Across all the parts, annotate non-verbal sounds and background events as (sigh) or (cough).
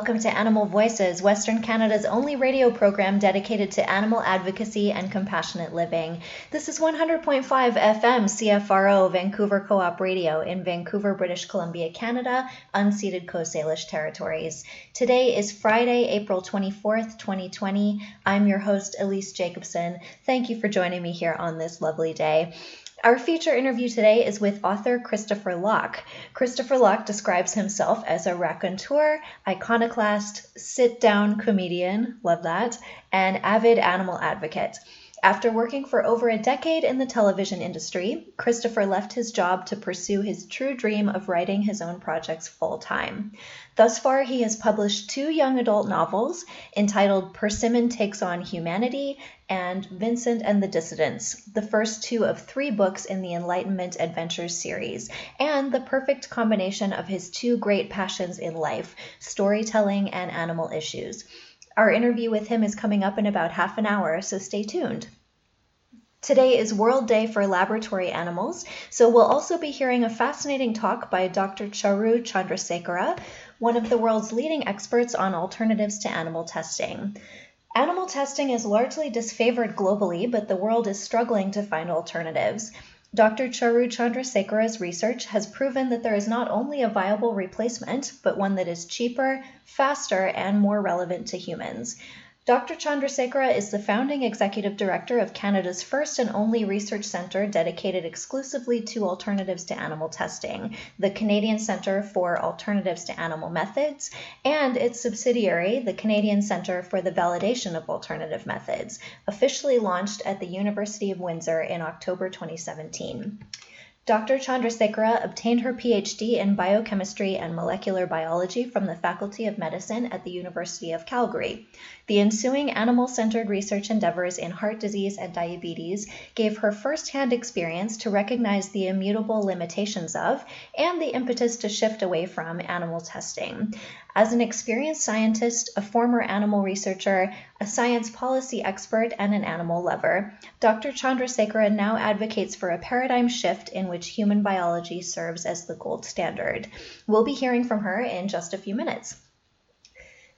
Welcome to Animal Voices, Western Canada's only radio program dedicated to animal advocacy and compassionate living. This is 100.5 FM CFRO Vancouver Co op Radio in Vancouver, British Columbia, Canada, unceded Coast Salish territories. Today is Friday, April 24th, 2020. I'm your host, Elise Jacobson. Thank you for joining me here on this lovely day. Our feature interview today is with author Christopher Locke. Christopher Locke describes himself as a raconteur, iconoclast, sit down comedian, love that, and avid animal advocate. After working for over a decade in the television industry, Christopher left his job to pursue his true dream of writing his own projects full time. Thus far, he has published two young adult novels entitled Persimmon Takes on Humanity and Vincent and the Dissidents, the first two of three books in the Enlightenment Adventures series, and the perfect combination of his two great passions in life storytelling and animal issues. Our interview with him is coming up in about half an hour, so stay tuned. Today is World Day for Laboratory Animals, so we'll also be hearing a fascinating talk by Dr. Charu Chandrasekera, one of the world's leading experts on alternatives to animal testing. Animal testing is largely disfavored globally, but the world is struggling to find alternatives. Dr. Charu Chandrasekera's research has proven that there is not only a viable replacement, but one that is cheaper, faster, and more relevant to humans. Dr. Chandrasekera is the founding executive director of Canada's first and only research center dedicated exclusively to alternatives to animal testing, the Canadian Centre for Alternatives to Animal Methods, and its subsidiary, the Canadian Centre for the Validation of Alternative Methods, officially launched at the University of Windsor in October 2017. Dr. Chandrasekera obtained her PhD in biochemistry and molecular biology from the Faculty of Medicine at the University of Calgary. The ensuing animal centered research endeavors in heart disease and diabetes gave her first hand experience to recognize the immutable limitations of and the impetus to shift away from animal testing. As an experienced scientist, a former animal researcher, a science policy expert, and an animal lover, Dr. Chandrasekera now advocates for a paradigm shift in which human biology serves as the gold standard. We'll be hearing from her in just a few minutes.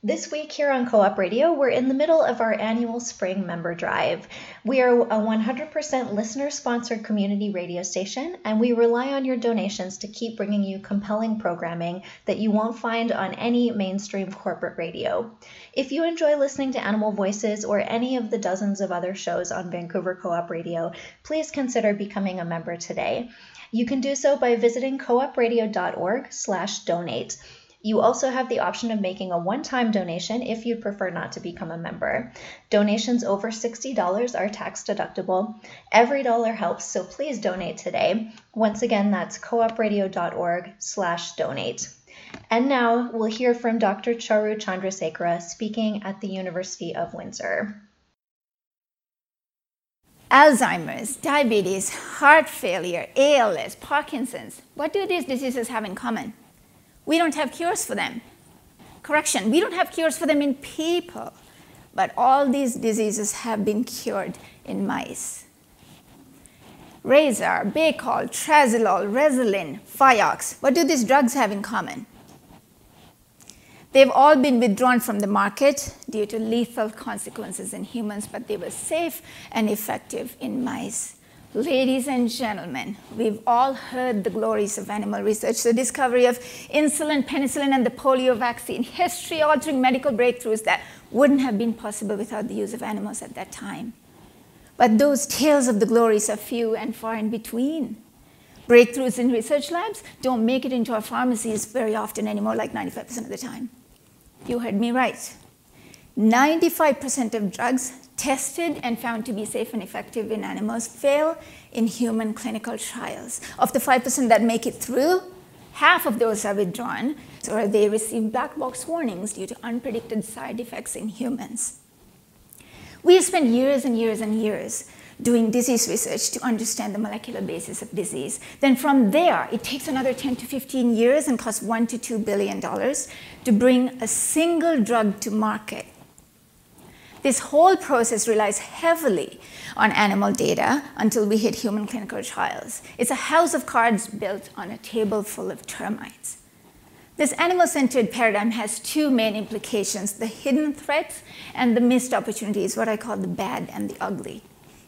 This week here on Co op Radio, we're in the middle of our annual spring member drive. We are a 100% listener sponsored community radio station, and we rely on your donations to keep bringing you compelling programming that you won't find on any mainstream corporate radio. If you enjoy listening to Animal Voices or any of the dozens of other shows on Vancouver Co op Radio, please consider becoming a member today. You can do so by visiting coopradio.org/donate. You also have the option of making a one time donation if you'd prefer not to become a member. Donations over $60 are tax deductible. Every dollar helps, so please donate today. Once again, that's coopradio.org slash donate. And now we'll hear from Dr. Charu Chandrasekera speaking at the University of Windsor. Alzheimer's, diabetes, heart failure, ALS, Parkinson's. What do these diseases have in common? We don't have cures for them. Correction, we don't have cures for them in people, but all these diseases have been cured in mice. Raxar, Baycol, Trasylol, Rezulin, Vioxx, what do these drugs have in common? They've all been withdrawn from the market due to lethal consequences in humans, but they were safe and effective in mice. Ladies and gentlemen, we've all heard the glories of animal research, the discovery of insulin, penicillin, and the polio vaccine, history altering medical breakthroughs that wouldn't have been possible without the use of animals at that time. But those tales of the glories are few and far in between. Breakthroughs in research labs don't make it into our pharmacies very often anymore, like 95% of the time. You heard me right. 95% of drugs tested and found to be safe and effective in animals fail in human clinical trials. Of the 5% that make it through, Half of those are withdrawn, or they receive black box warnings due to unpredicted side effects in humans. We have spent years and years and years doing disease research to understand the molecular basis of disease. Then from there, it takes another 10 to 15 years and costs one to two billion dollars to bring a single drug to market. This whole process relies heavily on animal data until we hit human clinical trials. It's a house of cards built on a table full of termites. This animal centered paradigm has two main implications the hidden threats and the missed opportunities, what I call the bad and the ugly.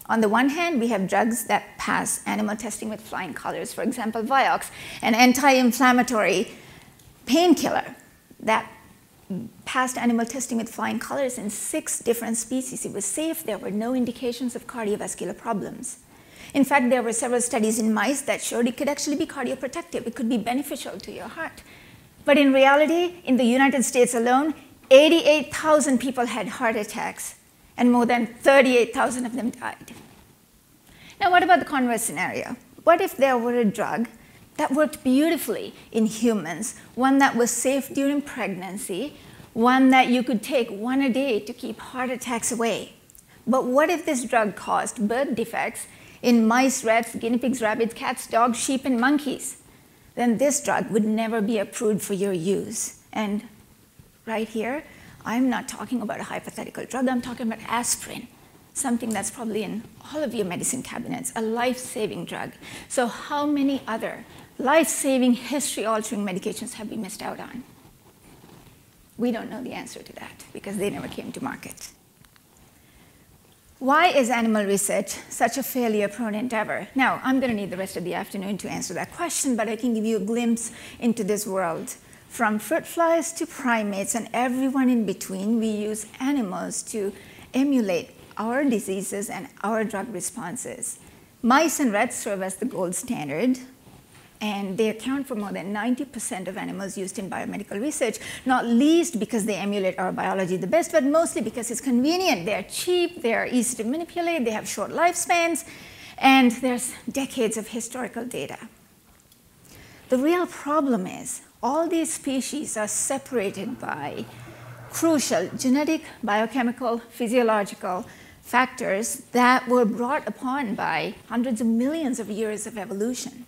On the one hand, we have drugs that pass animal testing with flying colors. For example, Vioxx, an anti inflammatory painkiller that passed animal testing with flying colors in six different species. It was safe, there were no indications of cardiovascular problems. In fact, there were several studies in mice that showed it could actually be cardioprotective, it could be beneficial to your heart. But in reality, in the United States alone, 88,000 people had heart attacks, and more than 38,000 of them died. Now, what about the converse scenario? What if there were a drug that worked beautifully in humans, one that was safe during pregnancy, one that you could take one a day to keep heart attacks away? But what if this drug caused birth defects in mice, rats, guinea pigs, rabbits, cats, dogs, sheep, and monkeys? then this drug would never be approved for your use. And right here, I'm not talking about a hypothetical drug, I'm talking about aspirin, something that's probably in all of your medicine cabinets, a life saving drug. So, how many other life saving, history altering medications have we missed out on? We don't know the answer to that because they never came to market. Why is animal research such a failure prone endeavor? Now, I'm going to need the rest of the afternoon to answer that question, but I can give you a glimpse into this world. From fruit flies to primates and everyone in between, we use animals to emulate our diseases and our drug responses. Mice and rats serve as the gold standard and they account for more than 90% of animals used in biomedical research, not least because they emulate our biology the best, but mostly because it's convenient. They're cheap, they're easy to manipulate, they have short lifespans, and there's decades of historical data. The real problem is all these species are separated by crucial genetic, biochemical, physiological factors that were brought upon by hundreds of millions of years of evolution.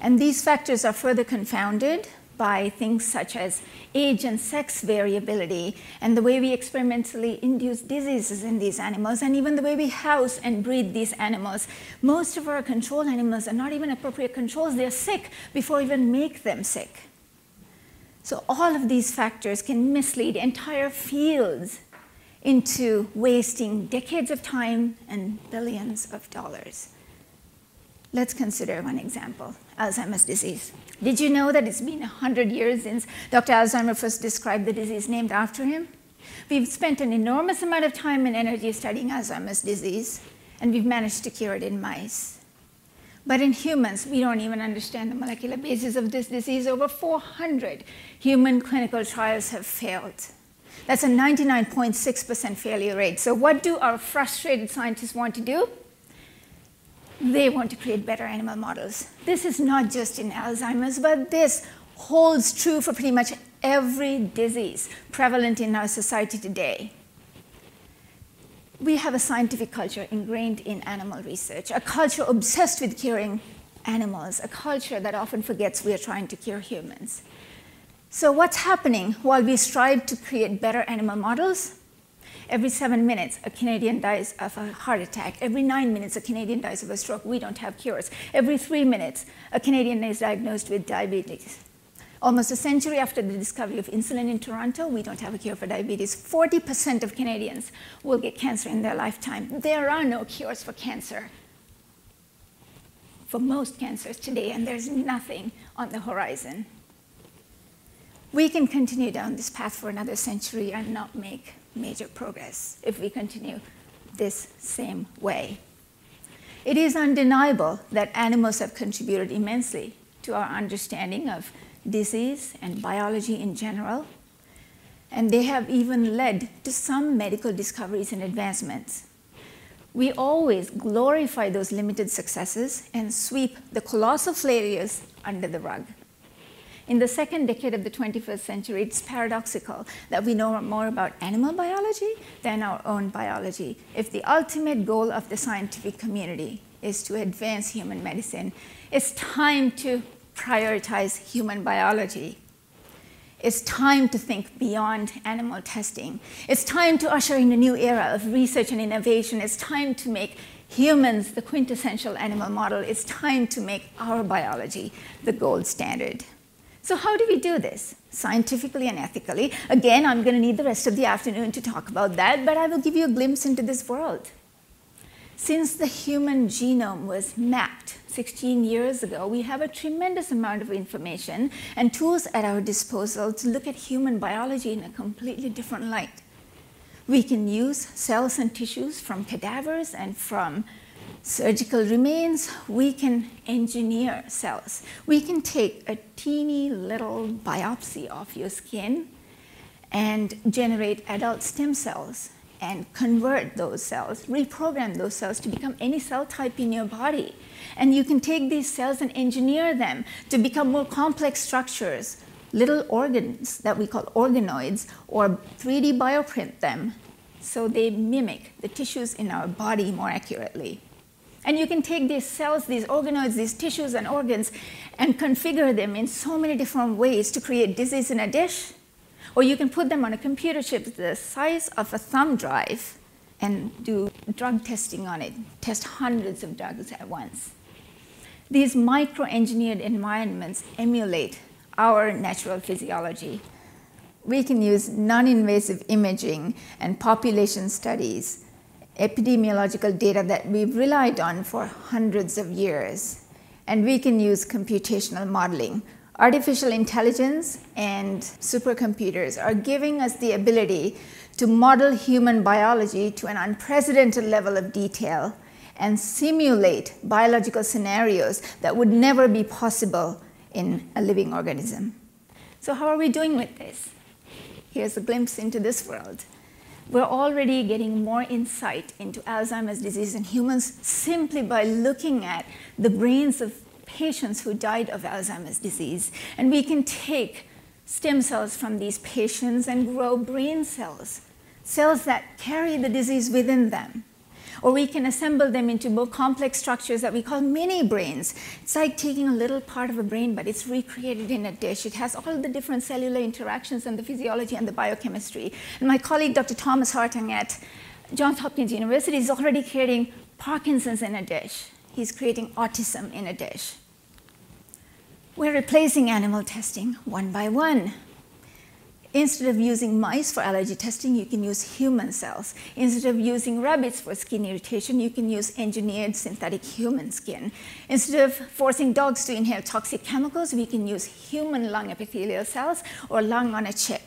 And these factors are further confounded by things such as age and sex variability, and the way we experimentally induce diseases in these animals, and even the way we house and breed these animals. Most of our control animals are not even appropriate controls, they're sick before even make them sick. So, all of these factors can mislead entire fields into wasting decades of time and billions of dollars. Let's consider one example Alzheimer's disease. Did you know that it's been 100 years since Dr. Alzheimer first described the disease named after him? We've spent an enormous amount of time and energy studying Alzheimer's disease, and we've managed to cure it in mice. But in humans, we don't even understand the molecular basis of this disease. Over 400 human clinical trials have failed. That's a 99.6% failure rate. So, what do our frustrated scientists want to do? They want to create better animal models. This is not just in Alzheimer's, but this holds true for pretty much every disease prevalent in our society today. We have a scientific culture ingrained in animal research, a culture obsessed with curing animals, a culture that often forgets we are trying to cure humans. So, what's happening while we strive to create better animal models? Every seven minutes, a Canadian dies of a heart attack. Every nine minutes, a Canadian dies of a stroke. We don't have cures. Every three minutes, a Canadian is diagnosed with diabetes. Almost a century after the discovery of insulin in Toronto, we don't have a cure for diabetes. 40% of Canadians will get cancer in their lifetime. There are no cures for cancer, for most cancers today, and there's nothing on the horizon. We can continue down this path for another century and not make major progress if we continue this same way. It is undeniable that animals have contributed immensely to our understanding of disease and biology in general, and they have even led to some medical discoveries and advancements. We always glorify those limited successes and sweep the colossal failures under the rug. In the second decade of the 21st century, it's paradoxical that we know more about animal biology than our own biology. If the ultimate goal of the scientific community is to advance human medicine, it's time to prioritize human biology. It's time to think beyond animal testing. It's time to usher in a new era of research and innovation. It's time to make humans the quintessential animal model. It's time to make our biology the gold standard. So, how do we do this? Scientifically and ethically. Again, I'm going to need the rest of the afternoon to talk about that, but I will give you a glimpse into this world. Since the human genome was mapped 16 years ago, we have a tremendous amount of information and tools at our disposal to look at human biology in a completely different light. We can use cells and tissues from cadavers and from surgical remains. We can engineer cells. We can take a teeny little biopsy of your skin and generate adult stem cells and convert those cells, reprogram those cells to become any cell type in your body. And you can take these cells and engineer them to become more complex structures, little organs that we call organoids, or 3D bioprint them so they mimic the tissues in our body more accurately. And you can take these cells, these organoids, these tissues and organs, and configure them in so many different ways to create disease in a dish or you can put them on a computer chip the size of a thumb drive and do drug testing on it, test hundreds of drugs at once. These micro engineered environments emulate our natural physiology. We can use non invasive imaging and population studies, epidemiological data that we've relied on for hundreds of years. And we can use computational modeling Artificial intelligence and supercomputers are giving us the ability to model human biology to an unprecedented level of detail and simulate biological scenarios that would never be possible in a living organism. So, how are we doing with this? Here's a glimpse into this world. We're already getting more insight into Alzheimer's disease in humans simply by looking at the brains of patients who died of Alzheimer's disease. And we can take stem cells from these patients and grow brain cells, cells that carry the disease within them. Or we can assemble them into more complex structures that we call mini brains. It's like taking a little part of a brain, but it's recreated in a dish. It has all the different cellular interactions and the physiology and the biochemistry. And my colleague, Dr. Thomas Hartung at Johns Hopkins University, is already creating Parkinson's in a dish. He's creating autism in a dish. We're replacing animal testing one by one. Instead of using mice for allergy testing, you can use human cells. Instead of using rabbits for skin irritation, you can use engineered synthetic human skin. Instead of forcing dogs to inhale toxic chemicals, we can use human lung epithelial cells or lung on a chip.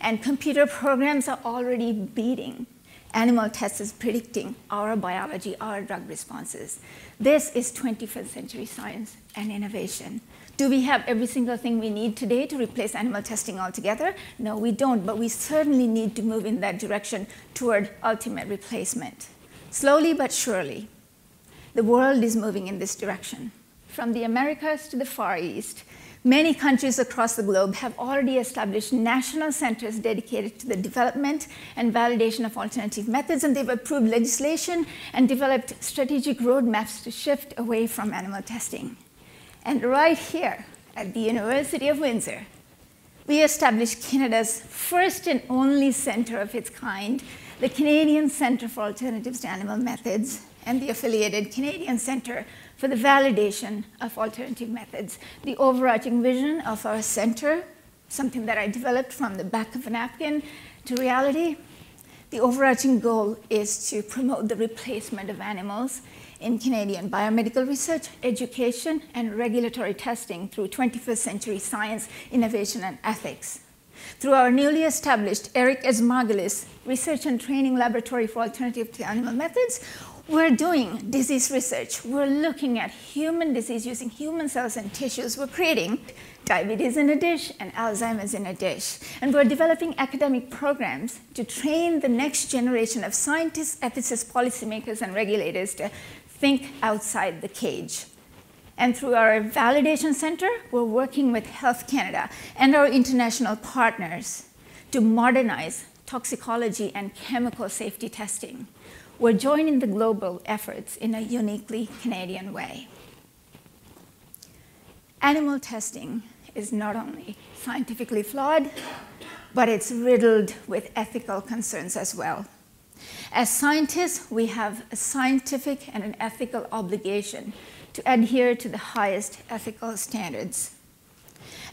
And computer programs are already beating animal tests predicting our biology, our drug responses. This is 21st century science and innovation. Do we have every single thing we need today to replace animal testing altogether? No, we don't, but we certainly need to move in that direction toward ultimate replacement. Slowly but surely, the world is moving in this direction. From the Americas to the Far East, Many countries across the globe have already established national centers dedicated to the development and validation of alternative methods, and they've approved legislation and developed strategic roadmaps to shift away from animal testing. And right here at the University of Windsor, we established Canada's first and only center of its kind, the Canadian Centre for Alternatives to Animal Methods, and the affiliated Canadian Centre for the validation of alternative methods. The overarching vision of our center, something that I developed from the back of a napkin to reality, the overarching goal is to promote the replacement of animals in Canadian biomedical research, education, and regulatory testing through 21st century science, innovation, and ethics. Through our newly established Eric S. Research and Training Laboratory for Alternative to Animal Methods, we're doing disease research. We're looking at human disease using human cells and tissues. We're creating diabetes in a dish and Alzheimer's in a dish. And we're developing academic programs to train the next generation of scientists, ethicists, policymakers, and regulators to think outside the cage. And through our validation center, we're working with Health Canada and our international partners to modernize toxicology and chemical safety testing. We're joining the global efforts in a uniquely Canadian way. Animal testing is not only scientifically flawed, but it's riddled with ethical concerns as well. As scientists, we have a scientific and an ethical obligation to adhere to the highest ethical standards.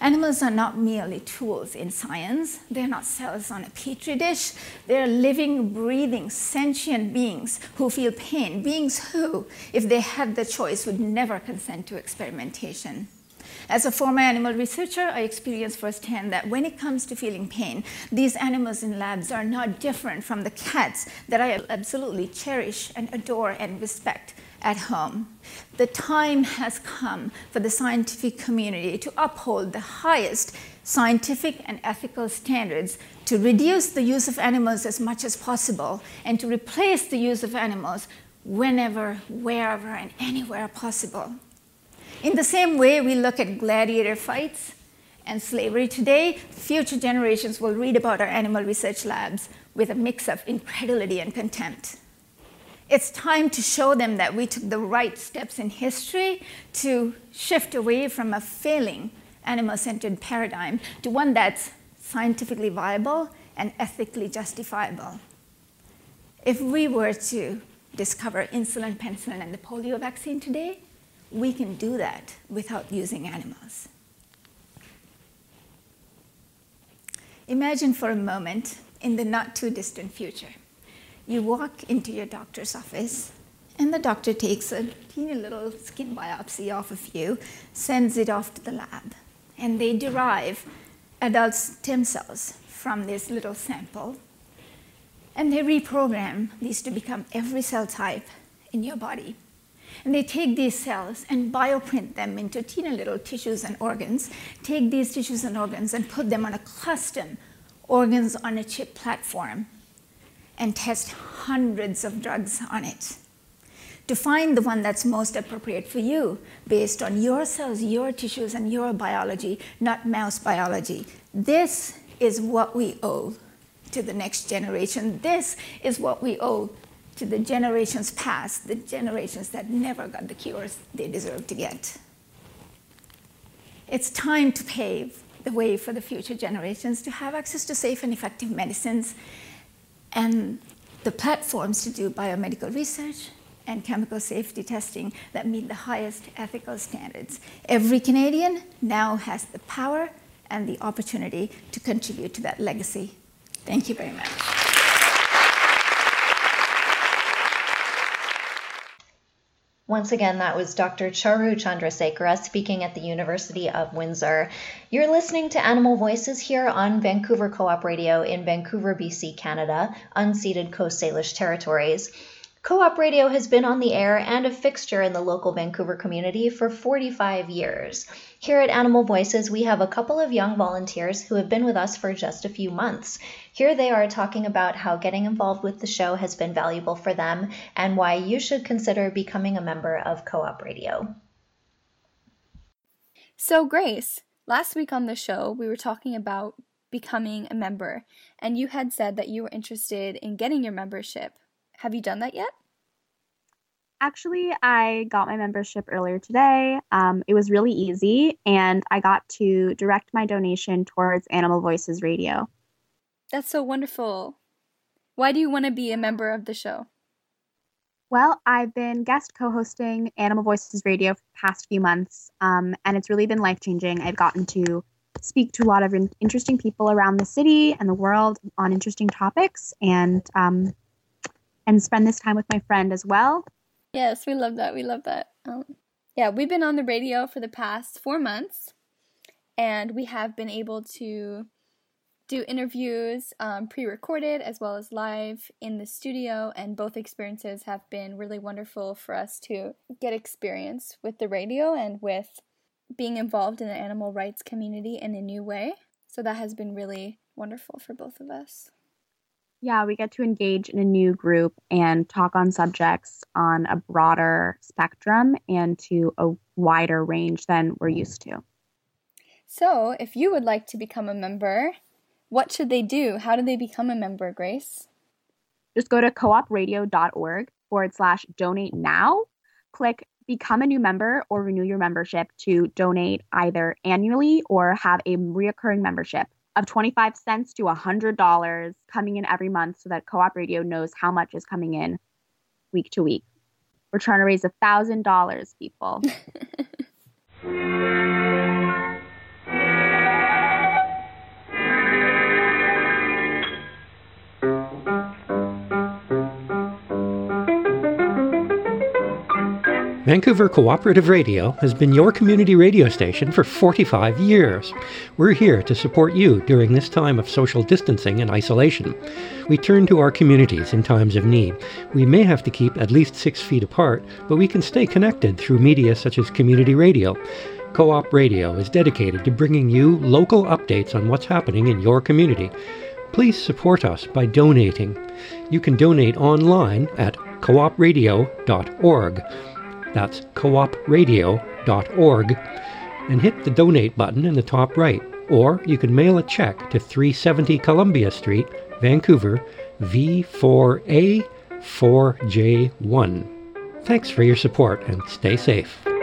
Animals are not merely tools in science. They're not cells on a petri dish. They're living, breathing, sentient beings who feel pain, beings who, if they had the choice, would never consent to experimentation. As a former animal researcher, I experienced firsthand that when it comes to feeling pain, these animals in labs are not different from the cats that I absolutely cherish and adore and respect at home. The time has come for the scientific community to uphold the highest scientific and ethical standards to reduce the use of animals as much as possible and to replace the use of animals whenever, wherever, and anywhere possible. In the same way we look at gladiator fights and slavery today, future generations will read about our animal research labs with a mix of incredulity and contempt. It's time to show them that we took the right steps in history to shift away from a failing animal centered paradigm to one that's scientifically viable and ethically justifiable. If we were to discover insulin, penicillin, and the polio vaccine today, we can do that without using animals. Imagine for a moment in the not too distant future. You walk into your doctor's office, and the doctor takes a teeny little skin biopsy off of you, sends it off to the lab, and they derive adult stem cells from this little sample. And they reprogram these to become every cell type in your body. And they take these cells and bioprint them into teeny little tissues and organs, take these tissues and organs and put them on a custom organs on a chip platform and test hundreds of drugs on it to find the one that's most appropriate for you based on your cells, your tissues, and your biology, not mouse biology. This is what we owe to the next generation. This is what we owe to the generations past, the generations that never got the cures they deserve to get. It's time to pave the way for the future generations to have access to safe and effective medicines and the platforms to do biomedical research and chemical safety testing that meet the highest ethical standards. Every Canadian now has the power and the opportunity to contribute to that legacy. Thank you very much. Once again, that was Dr. Charu Chandrasekera speaking at the University of Windsor. You're listening to Animal Voices here on Vancouver Co op Radio in Vancouver, BC, Canada, unceded Coast Salish territories. Co op radio has been on the air and a fixture in the local Vancouver community for 45 years. Here at Animal Voices, we have a couple of young volunteers who have been with us for just a few months. Here they are talking about how getting involved with the show has been valuable for them and why you should consider becoming a member of Co op Radio. So, Grace, last week on the show, we were talking about becoming a member, and you had said that you were interested in getting your membership. Have you done that yet? Actually, I got my membership earlier today. Um, it was really easy, and I got to direct my donation towards Animal Voices Radio. That's so wonderful. Why do you want to be a member of the show? Well, I've been guest co hosting Animal Voices Radio for the past few months, um, and it's really been life changing. I've gotten to speak to a lot of interesting people around the city and the world on interesting topics, and um, and spend this time with my friend as well. Yes, we love that. We love that. Um, yeah, we've been on the radio for the past four months, and we have been able to do interviews um, pre recorded as well as live in the studio, and both experiences have been really wonderful for us to get experience with the radio and with being involved in the animal rights community in a new way. So that has been really wonderful for both of us. Yeah, we get to engage in a new group and talk on subjects on a broader spectrum and to a wider range than we're mm-hmm. used to. So, if you would like to become a member, what should they do? How do they become a member, Grace? Just go to coopradio.org forward slash donate now. Click become a new member or renew your membership to donate either annually or have a reoccurring membership of 25 cents to $100 coming in every month so that Co-op Radio knows how much is coming in week to week. We're trying to raise $1,000, people. (laughs) Vancouver Cooperative Radio has been your community radio station for 45 years. We're here to support you during this time of social distancing and isolation. We turn to our communities in times of need. We may have to keep at least six feet apart, but we can stay connected through media such as community radio. Co op Radio is dedicated to bringing you local updates on what's happening in your community. Please support us by donating. You can donate online at coopradio.org. That's coopradio.org. And hit the donate button in the top right. Or you can mail a check to 370 Columbia Street, Vancouver, V4A4J1. Thanks for your support and stay safe.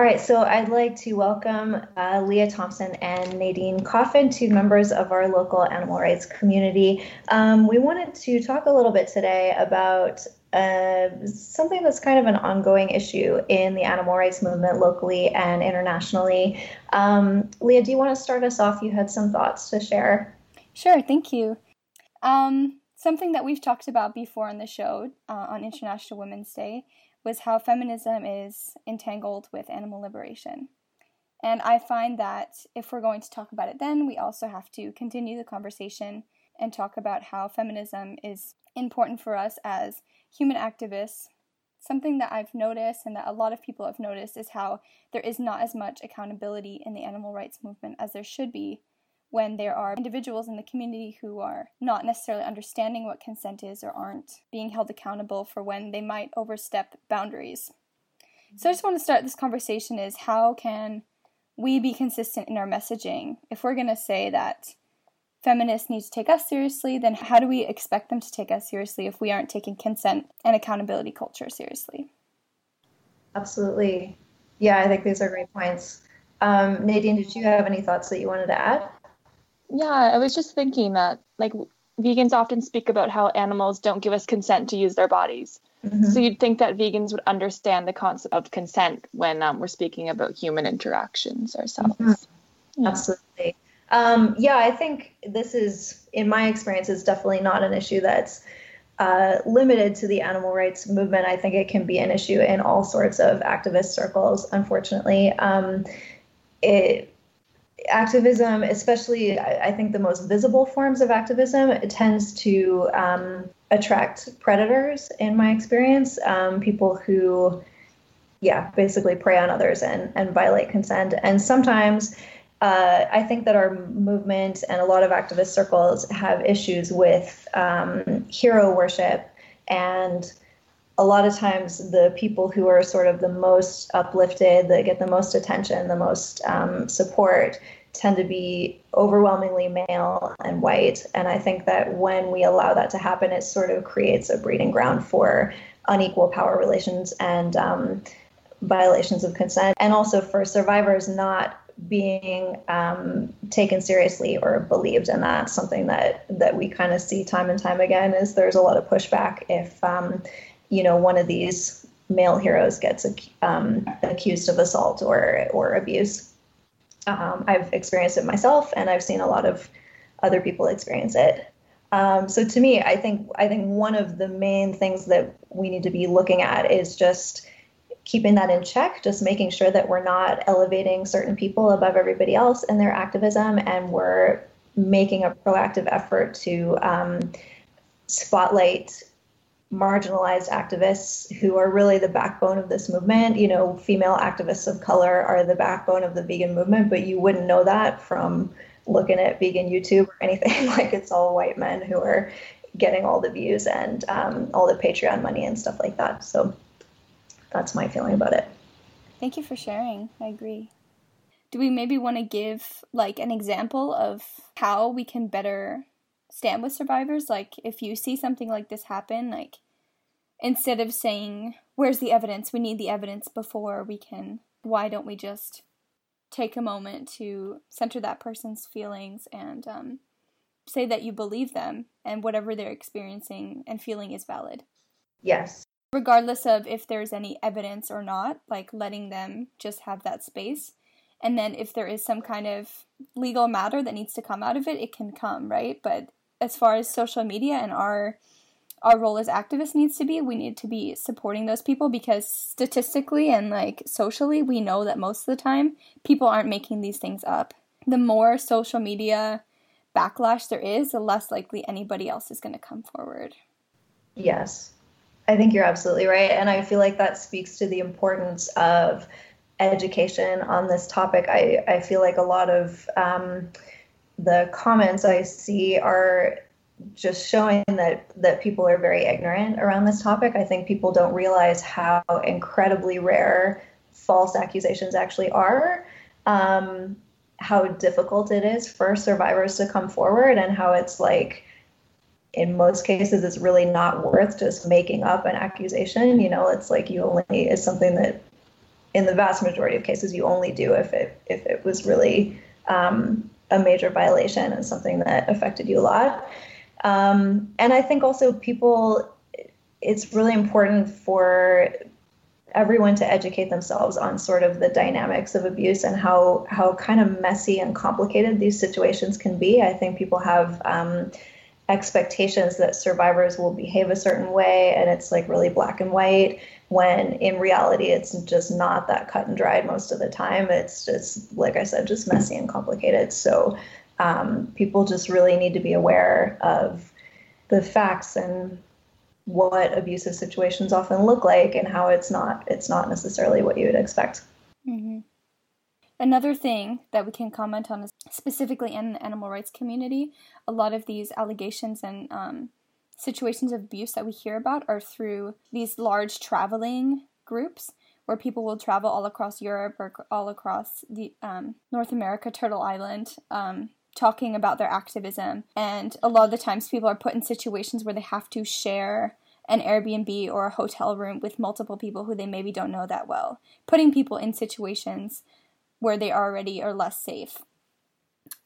All right, so I'd like to welcome uh, Leah Thompson and Nadine Coffin, two members of our local animal rights community. Um, we wanted to talk a little bit today about uh, something that's kind of an ongoing issue in the animal rights movement locally and internationally. Um, Leah, do you want to start us off? You had some thoughts to share. Sure, thank you. Um, something that we've talked about before on the show uh, on International Women's Day was how feminism is entangled with animal liberation. And I find that if we're going to talk about it then, we also have to continue the conversation and talk about how feminism is important for us as human activists. Something that I've noticed and that a lot of people have noticed is how there is not as much accountability in the animal rights movement as there should be when there are individuals in the community who are not necessarily understanding what consent is or aren't being held accountable for when they might overstep boundaries. So I just want to start this conversation is how can we be consistent in our messaging? If we're going to say that feminists need to take us seriously, then how do we expect them to take us seriously if we aren't taking consent and accountability culture seriously? Absolutely. Yeah, I think these are great points. Um, Nadine, did you have any thoughts that you wanted to add? Yeah, I was just thinking that like vegans often speak about how animals don't give us consent to use their bodies. Mm-hmm. So you'd think that vegans would understand the concept of consent when um, we're speaking about human interactions ourselves. Mm-hmm. Yeah. Absolutely. Um, yeah, I think this is, in my experience, is definitely not an issue that's uh, limited to the animal rights movement. I think it can be an issue in all sorts of activist circles. Unfortunately, um, it activism, especially I think the most visible forms of activism, it tends to um, attract predators. In my experience, um, people who, yeah, basically prey on others and and violate consent. And sometimes, uh, I think that our movement and a lot of activist circles have issues with um, hero worship and a lot of times the people who are sort of the most uplifted, that get the most attention, the most um, support, tend to be overwhelmingly male and white. And I think that when we allow that to happen, it sort of creates a breeding ground for unequal power relations and um, violations of consent, and also for survivors not being um, taken seriously or believed and that's something that that we kind of see time and time again is there's a lot of pushback if um, you know one of these male heroes gets um, accused of assault or or abuse. Um, I've experienced it myself, and I've seen a lot of other people experience it. Um, so to me, I think I think one of the main things that we need to be looking at is just keeping that in check, just making sure that we're not elevating certain people above everybody else in their activism, and we're making a proactive effort to um, spotlight marginalized activists who are really the backbone of this movement. You know, female activists of color are the backbone of the vegan movement, but you wouldn't know that from looking at vegan YouTube or anything. (laughs) like it's all white men who are getting all the views and um, all the Patreon money and stuff like that. So that's my feeling about it. Thank you for sharing. I agree. Do we maybe want to give like an example of how we can better stand with survivors? Like if you see something like this happen, like instead of saying, Where's the evidence? We need the evidence before we can why don't we just take a moment to center that person's feelings and um, say that you believe them and whatever they're experiencing and feeling is valid. Yes. Regardless of if there's any evidence or not, like letting them just have that space. And then if there is some kind of legal matter that needs to come out of it, it can come, right? But as far as social media and our our role as activists needs to be we need to be supporting those people because statistically and like socially we know that most of the time people aren't making these things up. The more social media backlash there is the less likely anybody else is going to come forward. Yes. I think you're absolutely right and i feel like that speaks to the importance of education on this topic. I, I feel like a lot of um, the comments i see are just showing that that people are very ignorant around this topic. I think people don't realize how incredibly rare false accusations actually are. Um, how difficult it is for survivors to come forward, and how it's like, in most cases, it's really not worth just making up an accusation. You know, it's like you only it's something that, in the vast majority of cases, you only do if it if it was really um, a major violation and something that affected you a lot. Um, and I think also people, it's really important for everyone to educate themselves on sort of the dynamics of abuse and how how kind of messy and complicated these situations can be. I think people have um, expectations that survivors will behave a certain way, and it's like really black and white. When in reality, it's just not that cut and dried most of the time. It's just like I said, just messy and complicated. So um, people just really need to be aware of the facts and what abusive situations often look like and how it's not it's not necessarily what you would expect. Mm-hmm. Another thing that we can comment on is specifically in the animal rights community, a lot of these allegations and um, situations of abuse that we hear about are through these large traveling groups where people will travel all across Europe or all across the um, North America, Turtle Island, um, talking about their activism. And a lot of the times people are put in situations where they have to share an Airbnb or a hotel room with multiple people who they maybe don't know that well, putting people in situations where they already are less safe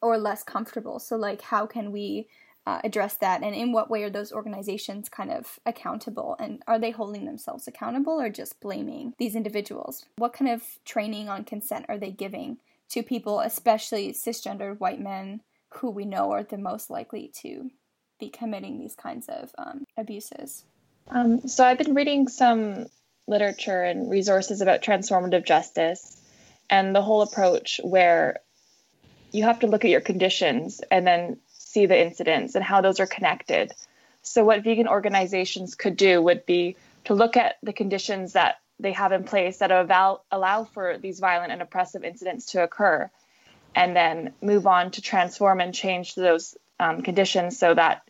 or less comfortable. So, like, how can we uh, address that? And in what way are those organizations kind of accountable? And are they holding themselves accountable or just blaming these individuals? What kind of training on consent are they giving to people, especially cisgendered white men who we know are the most likely to be committing these kinds of um, abuses. Um, so I've been reading some literature and resources about transformative justice and the whole approach where you have to look at your conditions and then see the incidents and how those are connected. So, what vegan organizations could do would be to look at the conditions that they have in place that allow, allow for these violent and oppressive incidents to occur, and then move on to transform and change those um, conditions so that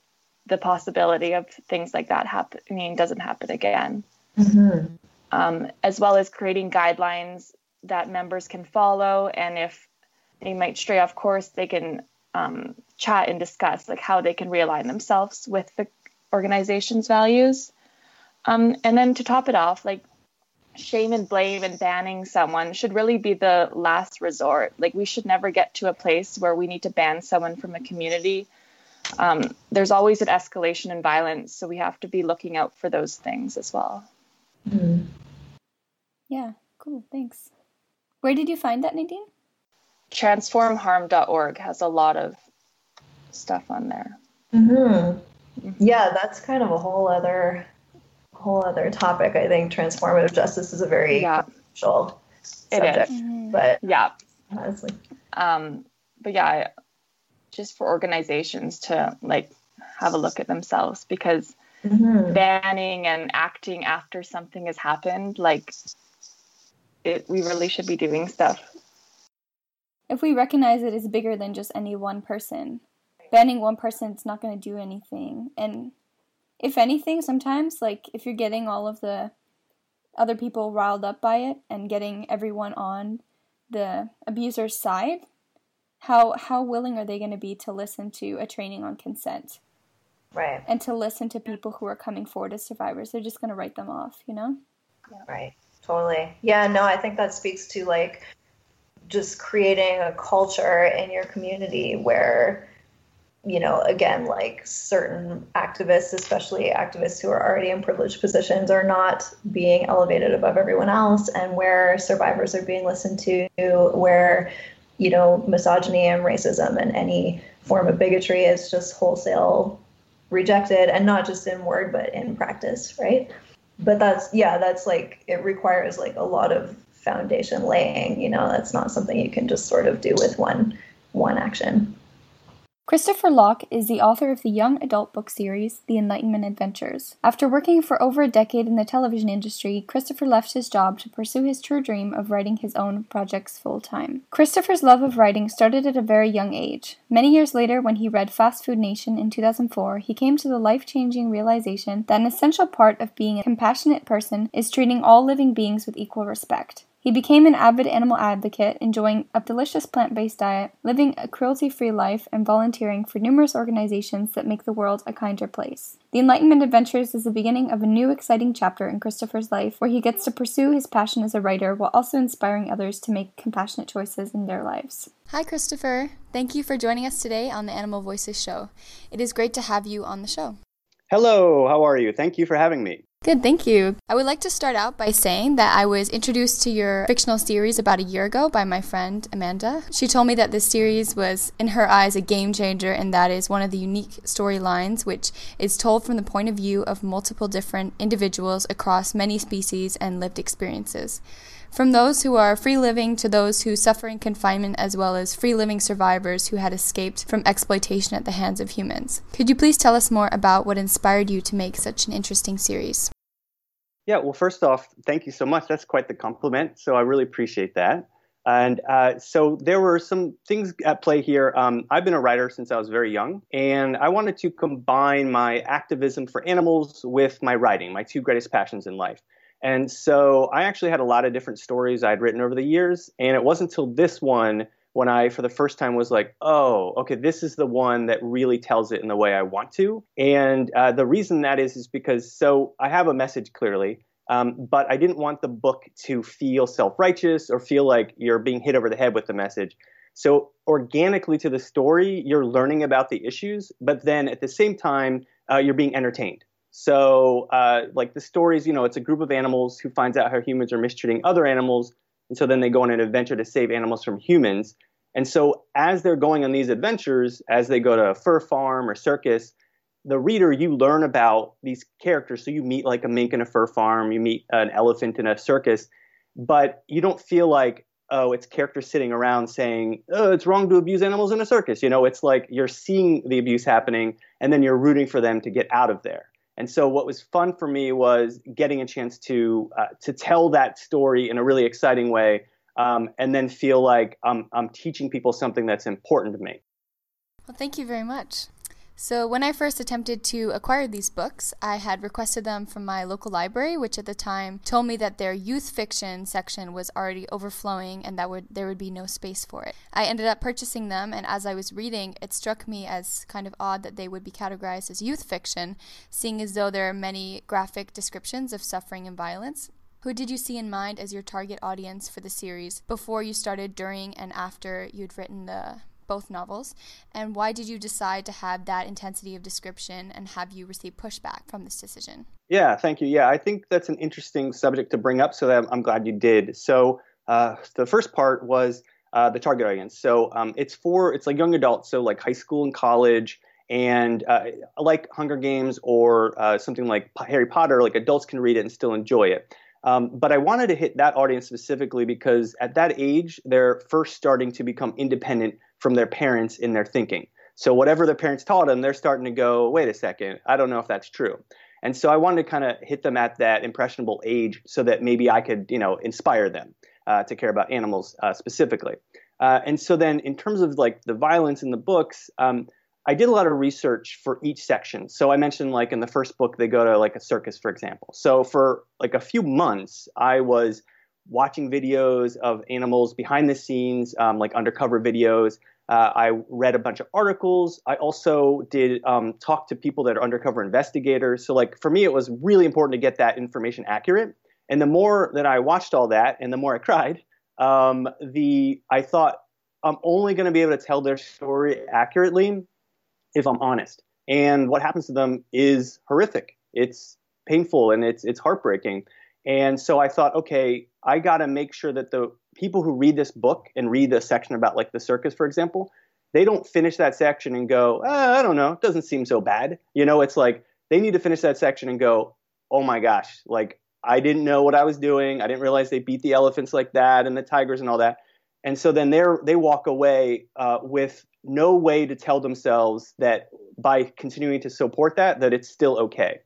the possibility of things like that happening doesn't happen again. Mm-hmm. Um, as well as creating guidelines that members can follow, and if they might stray off course, they can um, chat and discuss like how they can realign themselves with the organization's values. Um, and then to top it off, like shame and blame and banning someone should really be the last resort. Like, we should never get to a place where we need to ban someone from a community. Um, there's always an escalation in violence, so we have to be looking out for those things as well. Mm. Yeah, cool. Thanks. Where did you find that, Nadine? Transformharm.org has a lot of stuff on there. Mm-hmm. Yeah, that's kind of a whole other whole other topic. I think transformative justice is a very yeah. controversial subject. Mm-hmm. But yeah, honestly, um, but yeah, just for organizations to like have a look at themselves because mm-hmm. banning and acting after something has happened, like it, we really should be doing stuff if we recognize it as bigger than just any one person, banning one person is not going to do anything. And if anything, sometimes like if you're getting all of the other people riled up by it and getting everyone on the abuser's side, how how willing are they going to be to listen to a training on consent? Right. And to listen to people who are coming forward as survivors. They're just going to write them off, you know? Yeah. Right. Totally. Yeah, no, I think that speaks to like just creating a culture in your community where you know, again, like certain activists, especially activists who are already in privileged positions, are not being elevated above everyone else, and where survivors are being listened to, where, you know, misogyny and racism and any form of bigotry is just wholesale rejected, and not just in word, but in practice, right? But that's, yeah, that's like, it requires like a lot of foundation laying, you know, that's not something you can just sort of do with one one action. Christopher Locke is the author of the young adult book series, The Enlightenment Adventures. After working for over a decade in the television industry, Christopher left his job to pursue his true dream of writing his own projects full time. Christopher's love of writing started at a very young age. Many years later, when he read Fast Food Nation in 2004, he came to the life changing realization that an essential part of being a compassionate person is treating all living beings with equal respect. He became an avid animal advocate, enjoying a delicious plant based diet, living a cruelty free life, and volunteering for numerous organizations that make the world a kinder place. The Enlightenment Adventures is the beginning of a new exciting chapter in Christopher's life where he gets to pursue his passion as a writer while also inspiring others to make compassionate choices in their lives. Hi, Christopher. Thank you for joining us today on the Animal Voices show. It is great to have you on the show. Hello, how are you? Thank you for having me. Good, thank you. I would like to start out by saying that I was introduced to your fictional series about a year ago by my friend Amanda. She told me that this series was, in her eyes, a game changer and that is one of the unique storylines which is told from the point of view of multiple different individuals across many species and lived experiences. From those who are free living to those who suffer in confinement, as well as free living survivors who had escaped from exploitation at the hands of humans. Could you please tell us more about what inspired you to make such an interesting series? Yeah, well, first off, thank you so much. That's quite the compliment. So I really appreciate that. And uh, so there were some things at play here. Um, I've been a writer since I was very young, and I wanted to combine my activism for animals with my writing, my two greatest passions in life. And so I actually had a lot of different stories I'd written over the years, and it wasn't until this one when I, for the first time, was like, oh, okay, this is the one that really tells it in the way I want to. And uh, the reason that is, is because so I have a message clearly, um, but I didn't want the book to feel self righteous or feel like you're being hit over the head with the message. So, organically to the story, you're learning about the issues, but then at the same time, uh, you're being entertained. So, uh, like the stories, you know, it's a group of animals who finds out how humans are mistreating other animals and so then they go on an adventure to save animals from humans. And so as they're going on these adventures, as they go to a fur farm or circus, the reader, you learn about these characters. So you meet like a mink in a fur farm, you meet an elephant in a circus, but you don't feel like, oh, it's characters sitting around saying, oh, it's wrong to abuse animals in a circus. You know, it's like you're seeing the abuse happening and then you're rooting for them to get out of there. And so what was fun for me was getting a chance to uh, to tell that story in a really exciting way, um, and then feel like I'm I'm teaching people something that's important to me. Well, thank you very much. So, when I first attempted to acquire these books, I had requested them from my local library, which at the time told me that their youth fiction section was already overflowing and that would, there would be no space for it. I ended up purchasing them, and as I was reading, it struck me as kind of odd that they would be categorized as youth fiction, seeing as though there are many graphic descriptions of suffering and violence. Who did you see in mind as your target audience for the series before you started, during, and after you'd written the both novels, and why did you decide to have that intensity of description and have you receive pushback from this decision? Yeah, thank you. Yeah, I think that's an interesting subject to bring up, so that I'm glad you did. So uh, the first part was uh, the target audience. So um, it's for it's like young adults, so like high school and college. And uh, like Hunger Games or uh, something like Harry Potter, like adults can read it and still enjoy it. Um, but I wanted to hit that audience specifically because at that age, they're first starting to become independent from their parents in their thinking. So whatever their parents taught them, they're starting to go, wait a second, I don't know if that's true. And so I wanted to kind of hit them at that impressionable age so that maybe I could, you know, inspire them uh, to care about animals uh, specifically. Uh, and so then, in terms of like the violence in the books, um, I did a lot of research for each section. So I mentioned like in the first book they go to like a circus, for example. So for like a few months, I was watching videos of animals behind the scenes, um, like undercover videos. Uh, I read a bunch of articles. I also did um, talk to people that are undercover investigators. So like for me, it was really important to get that information accurate. And the more that I watched all that, and the more I cried, um, the I thought I'm only going to be able to tell their story accurately if I'm honest. And what happens to them is horrific. It's painful and it's it's heartbreaking. And so I thought, okay, I got to make sure that the people who read this book and read the section about like the circus, for example, they don't finish that section and go, oh, I don't know, it doesn't seem so bad. You know, it's like they need to finish that section and go, oh my gosh, like I didn't know what I was doing. I didn't realize they beat the elephants like that and the tigers and all that. And so then they they walk away uh, with no way to tell themselves that by continuing to support that that it's still okay.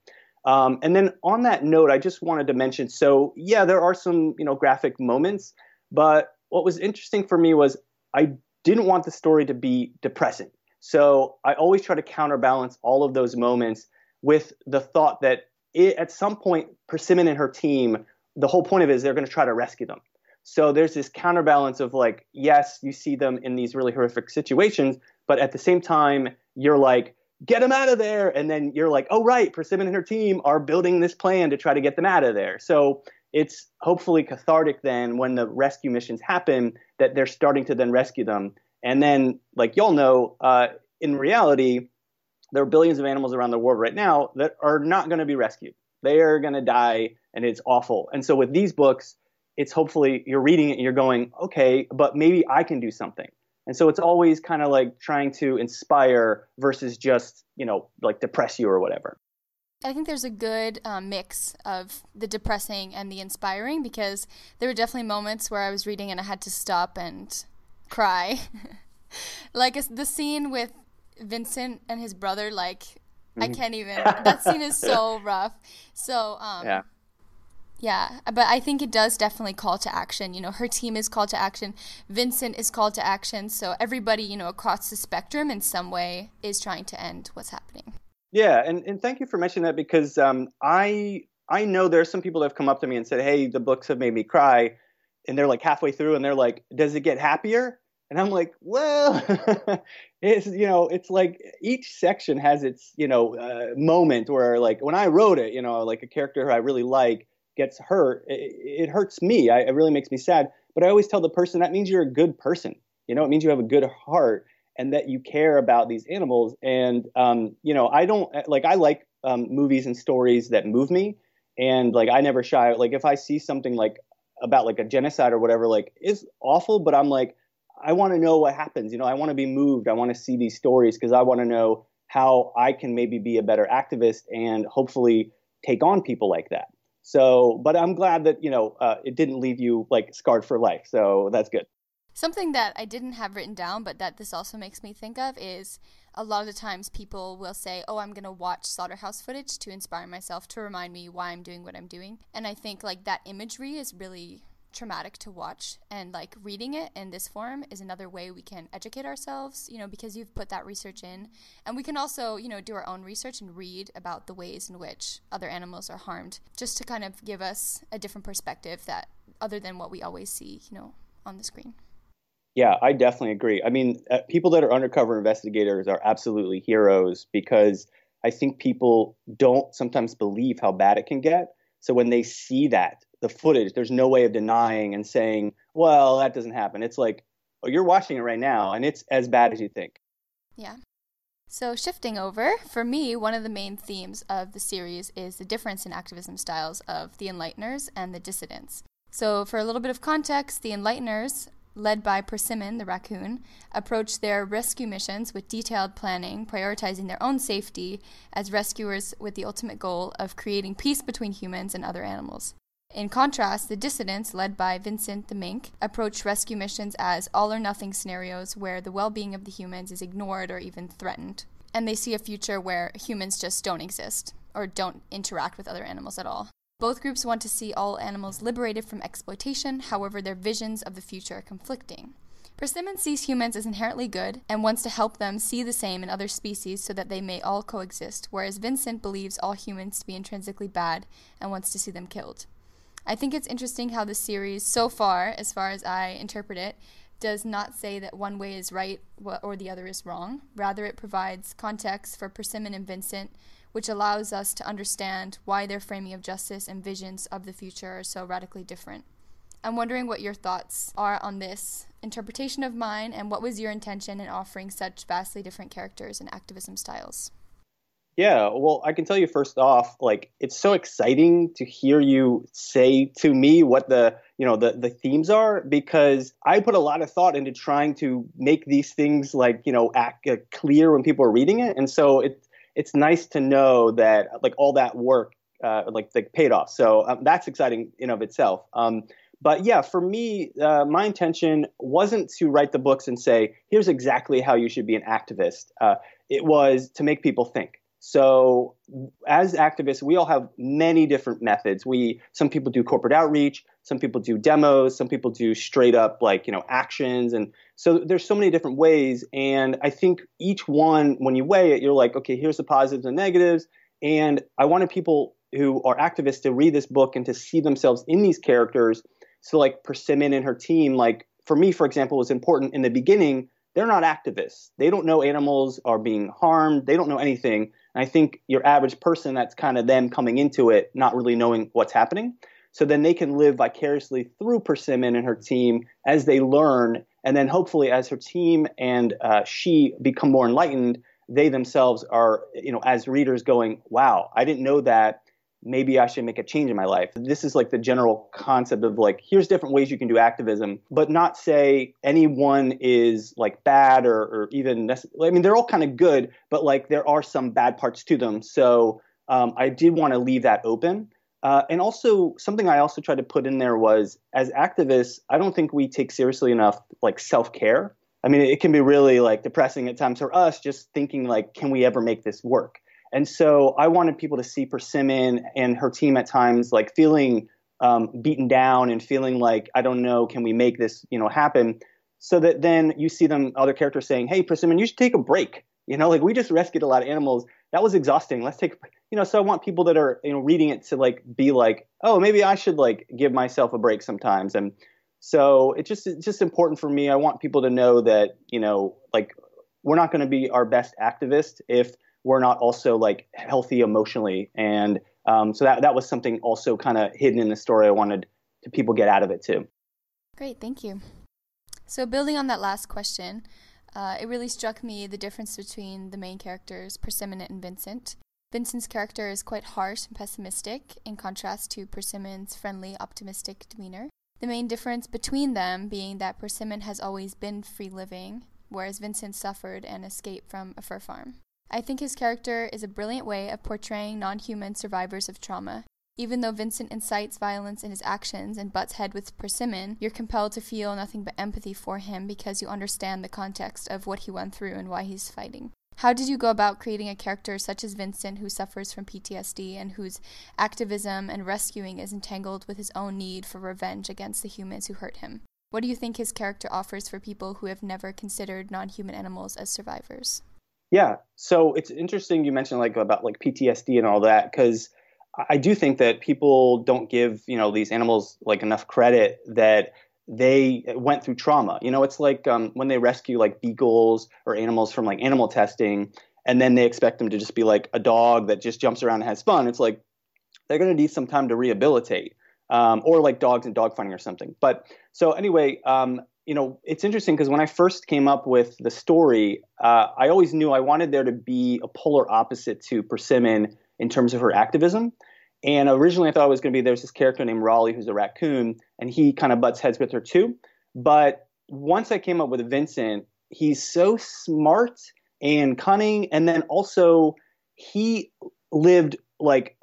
Um, and then on that note, I just wanted to mention. So yeah, there are some you know graphic moments, but what was interesting for me was I didn't want the story to be depressing. So I always try to counterbalance all of those moments with the thought that it, at some point, Persimmon and her team, the whole point of it is they're going to try to rescue them. So there's this counterbalance of like, yes, you see them in these really horrific situations, but at the same time, you're like, get them out of there. And then you're like, oh, right, Persimmon and her team are building this plan to try to get them out of there. So it's hopefully cathartic then when the rescue missions happen that they're starting to then rescue them. And then, like y'all know, uh, in reality, there are billions of animals around the world right now that are not going to be rescued. They are going to die, and it's awful. And so with these books, it's hopefully you're reading it and you're going, okay, but maybe I can do something. And so it's always kind of like trying to inspire versus just, you know, like depress you or whatever. I think there's a good um, mix of the depressing and the inspiring because there were definitely moments where I was reading and I had to stop and cry. (laughs) like the scene with Vincent and his brother, like, mm-hmm. I can't even. (laughs) that scene is so rough. So, um, yeah. Yeah, but I think it does definitely call to action. You know, her team is called to action. Vincent is called to action. So everybody, you know, across the spectrum in some way is trying to end what's happening. Yeah, and, and thank you for mentioning that because um, I I know there's some people that have come up to me and said, "Hey, the books have made me cry," and they're like halfway through and they're like, "Does it get happier?" And I'm like, "Well, (laughs) it's you know, it's like each section has its you know uh, moment where like when I wrote it, you know, like a character I really like." Gets hurt, it, it hurts me. I, it really makes me sad. But I always tell the person that means you're a good person. You know, it means you have a good heart and that you care about these animals. And um, you know, I don't like I like um, movies and stories that move me. And like I never shy. Like if I see something like about like a genocide or whatever, like it's awful, but I'm like, I want to know what happens. You know, I want to be moved. I want to see these stories because I want to know how I can maybe be a better activist and hopefully take on people like that. So, but I'm glad that you know uh, it didn't leave you like scarred for life. So that's good. Something that I didn't have written down, but that this also makes me think of is a lot of the times people will say, "Oh, I'm going to watch slaughterhouse footage to inspire myself to remind me why I'm doing what I'm doing." And I think like that imagery is really traumatic to watch and like reading it in this form is another way we can educate ourselves you know because you've put that research in. And we can also you know do our own research and read about the ways in which other animals are harmed just to kind of give us a different perspective that other than what we always see you know on the screen. Yeah i definitely agree. I mean uh, people that are undercover investigators are absolutely heroes because i think people don't sometimes believe how bad it can get. So when they see that the footage, there's no way of denying and saying, well, that doesn't happen. It's like, oh, you're watching it right now, and it's as bad as you think. Yeah. So, shifting over, for me, one of the main themes of the series is the difference in activism styles of the Enlighteners and the dissidents. So, for a little bit of context, the Enlighteners, led by Persimmon the raccoon, approach their rescue missions with detailed planning, prioritizing their own safety as rescuers with the ultimate goal of creating peace between humans and other animals. In contrast, the dissidents, led by Vincent the mink, approach rescue missions as all or nothing scenarios where the well being of the humans is ignored or even threatened. And they see a future where humans just don't exist or don't interact with other animals at all. Both groups want to see all animals liberated from exploitation, however, their visions of the future are conflicting. Persimmon sees humans as inherently good and wants to help them see the same in other species so that they may all coexist, whereas Vincent believes all humans to be intrinsically bad and wants to see them killed. I think it's interesting how the series, so far, as far as I interpret it, does not say that one way is right or the other is wrong. Rather, it provides context for Persimmon and Vincent, which allows us to understand why their framing of justice and visions of the future are so radically different. I'm wondering what your thoughts are on this interpretation of mine and what was your intention in offering such vastly different characters and activism styles? Yeah, well, I can tell you first off, like it's so exciting to hear you say to me what the you know the the themes are because I put a lot of thought into trying to make these things like you know act uh, clear when people are reading it, and so it's it's nice to know that like all that work uh, like like paid off. So um, that's exciting in of itself. Um, but yeah, for me, uh, my intention wasn't to write the books and say, here's exactly how you should be an activist. Uh, it was to make people think. So as activists, we all have many different methods. We some people do corporate outreach, some people do demos, some people do straight up like you know actions, and so there's so many different ways. And I think each one, when you weigh it, you're like, okay, here's the positives and negatives. And I wanted people who are activists to read this book and to see themselves in these characters so like Persimmon and her team, like for me, for example, was important in the beginning. They're not activists. They don't know animals are being harmed. They don't know anything. And I think your average person, that's kind of them coming into it, not really knowing what's happening. So then they can live vicariously through Persimmon and her team as they learn. And then hopefully, as her team and uh, she become more enlightened, they themselves are, you know, as readers going, wow, I didn't know that maybe I should make a change in my life. This is like the general concept of like, here's different ways you can do activism, but not say anyone is like bad or, or even, I mean, they're all kind of good, but like there are some bad parts to them. So um, I did want to leave that open. Uh, and also, something I also tried to put in there was as activists, I don't think we take seriously enough like self care. I mean, it can be really like depressing at times for us just thinking like, can we ever make this work? And so I wanted people to see Persimmon and her team at times like feeling um, beaten down and feeling like, I don't know, can we make this, you know, happen? So that then you see them, other characters saying, hey, Persimmon, you should take a break. You know, like we just rescued a lot of animals. That was exhausting. Let's take, you know, so I want people that are, you know, reading it to like be like, oh, maybe I should like give myself a break sometimes. And so it's just, it's just important for me. I want people to know that, you know, like we're not going to be our best activist if we're not also like healthy emotionally. And um, so that that was something also kind of hidden in the story. I wanted to people get out of it too. Great, thank you. So building on that last question, uh, it really struck me the difference between the main characters, Persimmon and Vincent. Vincent's character is quite harsh and pessimistic, in contrast to Persimmon's friendly, optimistic demeanor. The main difference between them being that Persimmon has always been free living, whereas Vincent suffered and escaped from a fur farm. I think his character is a brilliant way of portraying non human survivors of trauma. Even though Vincent incites violence in his actions and butts head with Persimmon, you're compelled to feel nothing but empathy for him because you understand the context of what he went through and why he's fighting. How did you go about creating a character such as Vincent who suffers from PTSD and whose activism and rescuing is entangled with his own need for revenge against the humans who hurt him? What do you think his character offers for people who have never considered non human animals as survivors? Yeah. So it's interesting you mentioned like about like PTSD and all that because I do think that people don't give you know these animals like enough credit that they went through trauma. You know, it's like um, when they rescue like beagles or animals from like animal testing, and then they expect them to just be like a dog that just jumps around and has fun. It's like they're going to need some time to rehabilitate, um, or like dogs and dogfighting or something. But so anyway, um, you know, it's interesting because when I first came up with the story, uh, I always knew I wanted there to be a polar opposite to Persimmon in terms of her activism. And originally, I thought it was going to be there's this character named Raleigh who's a raccoon, and he kind of butts heads with her too. But once I came up with Vincent, he's so smart and cunning, and then also he lived like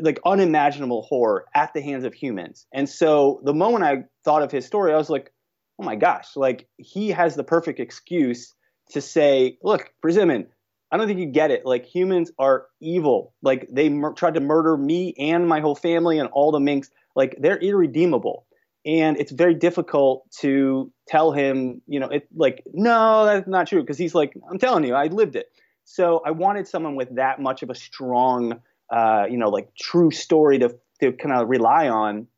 like unimaginable horror at the hands of humans. And so the moment I thought of his story, I was like, oh my gosh, like he has the perfect excuse to say, look, Persimmon, I don't think you get it. Like humans are evil. Like they mur- tried to murder me and my whole family and all the minks. Like they're irredeemable. and it's very difficult to tell him, you know, it like no, that's not true because he's like, I'm telling you, I lived it. So I wanted someone with that much of a strong, uh, you know, like true story to to kind of rely on,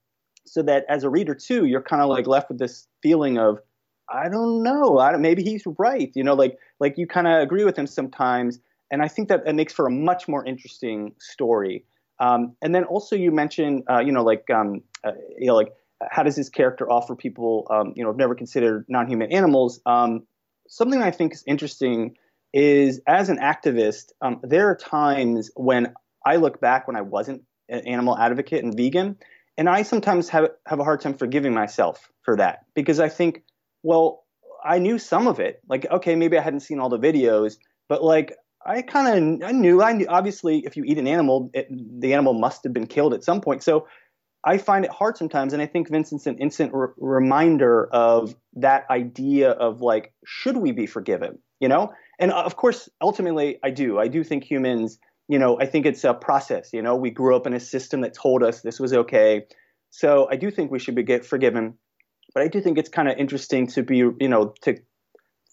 so that as a reader too, you're kind of like left with this feeling of, I don't know, I don't, maybe he's right, you know, like like you kind of agree with him sometimes, and I think that it makes for a much more interesting story. Um, and then also you mentioned, uh, you know, like um, uh, you know, like how does this character offer people, um, you know, have never considered non-human animals? Um, something I think is interesting is as an activist, um, there are times when I look back when I wasn't an animal advocate and vegan, and I sometimes have have a hard time forgiving myself for that because I think, well, I knew some of it. Like, okay, maybe I hadn't seen all the videos, but like I kind of I knew I knew obviously if you eat an animal, it, the animal must have been killed at some point. So I find it hard sometimes, and I think Vincent's an instant re- reminder of that idea of like, should we be forgiven? You know, and uh, of course, ultimately, I do. I do think humans, you know, I think it's a process. You know, we grew up in a system that told us this was okay. So I do think we should be get forgiven. But I do think it's kind of interesting to be, you know, to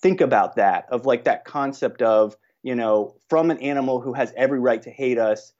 think about that of like that concept of, you know, from an animal who has every right to hate us,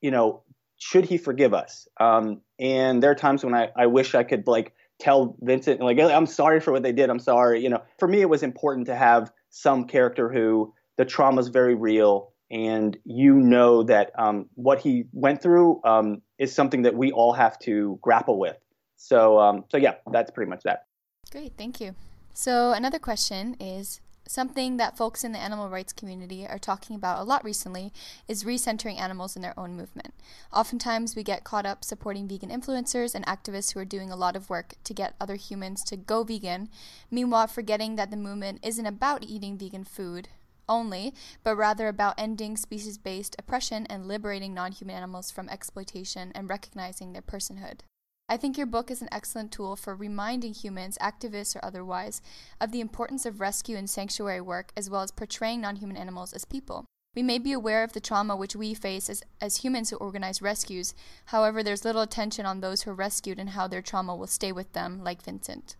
you know, should he forgive us? Um, and there are times when I, I wish I could like tell Vincent like I'm sorry for what they did. I'm sorry. You know, for me it was important to have some character who the trauma is very real and you know that um, what he went through um, is something that we all have to grapple with. So, um, so yeah, that's pretty much that. Great, thank you. So another question is something that folks in the animal rights community are talking about a lot recently is recentering animals in their own movement. Oftentimes, we get caught up supporting vegan influencers and activists who are doing a lot of work to get other humans to go vegan, meanwhile, forgetting that the movement isn't about eating vegan food only, but rather about ending species based oppression and liberating non human animals from exploitation and recognizing their personhood. I think your book is an excellent tool for reminding humans, activists or otherwise, of the importance of rescue and sanctuary work, as well as portraying non human animals as people. We may be aware of the trauma which we face as, as humans who organize rescues, however, there's little attention on those who are rescued and how their trauma will stay with them, like Vincent.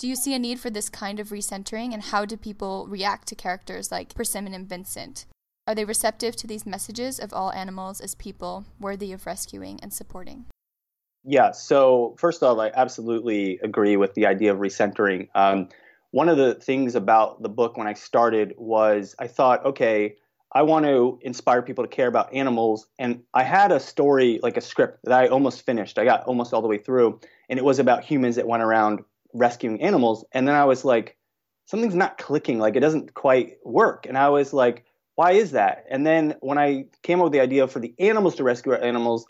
Do you see a need for this kind of recentering, and how do people react to characters like Persimmon and Vincent? Are they receptive to these messages of all animals as people worthy of rescuing and supporting? Yeah. So first off, I absolutely agree with the idea of recentering. Um, one of the things about the book when I started was I thought, okay, I want to inspire people to care about animals, and I had a story, like a script that I almost finished. I got almost all the way through, and it was about humans that went around rescuing animals. And then I was like, something's not clicking. Like it doesn't quite work. And I was like, why is that? And then when I came up with the idea for the animals to rescue animals,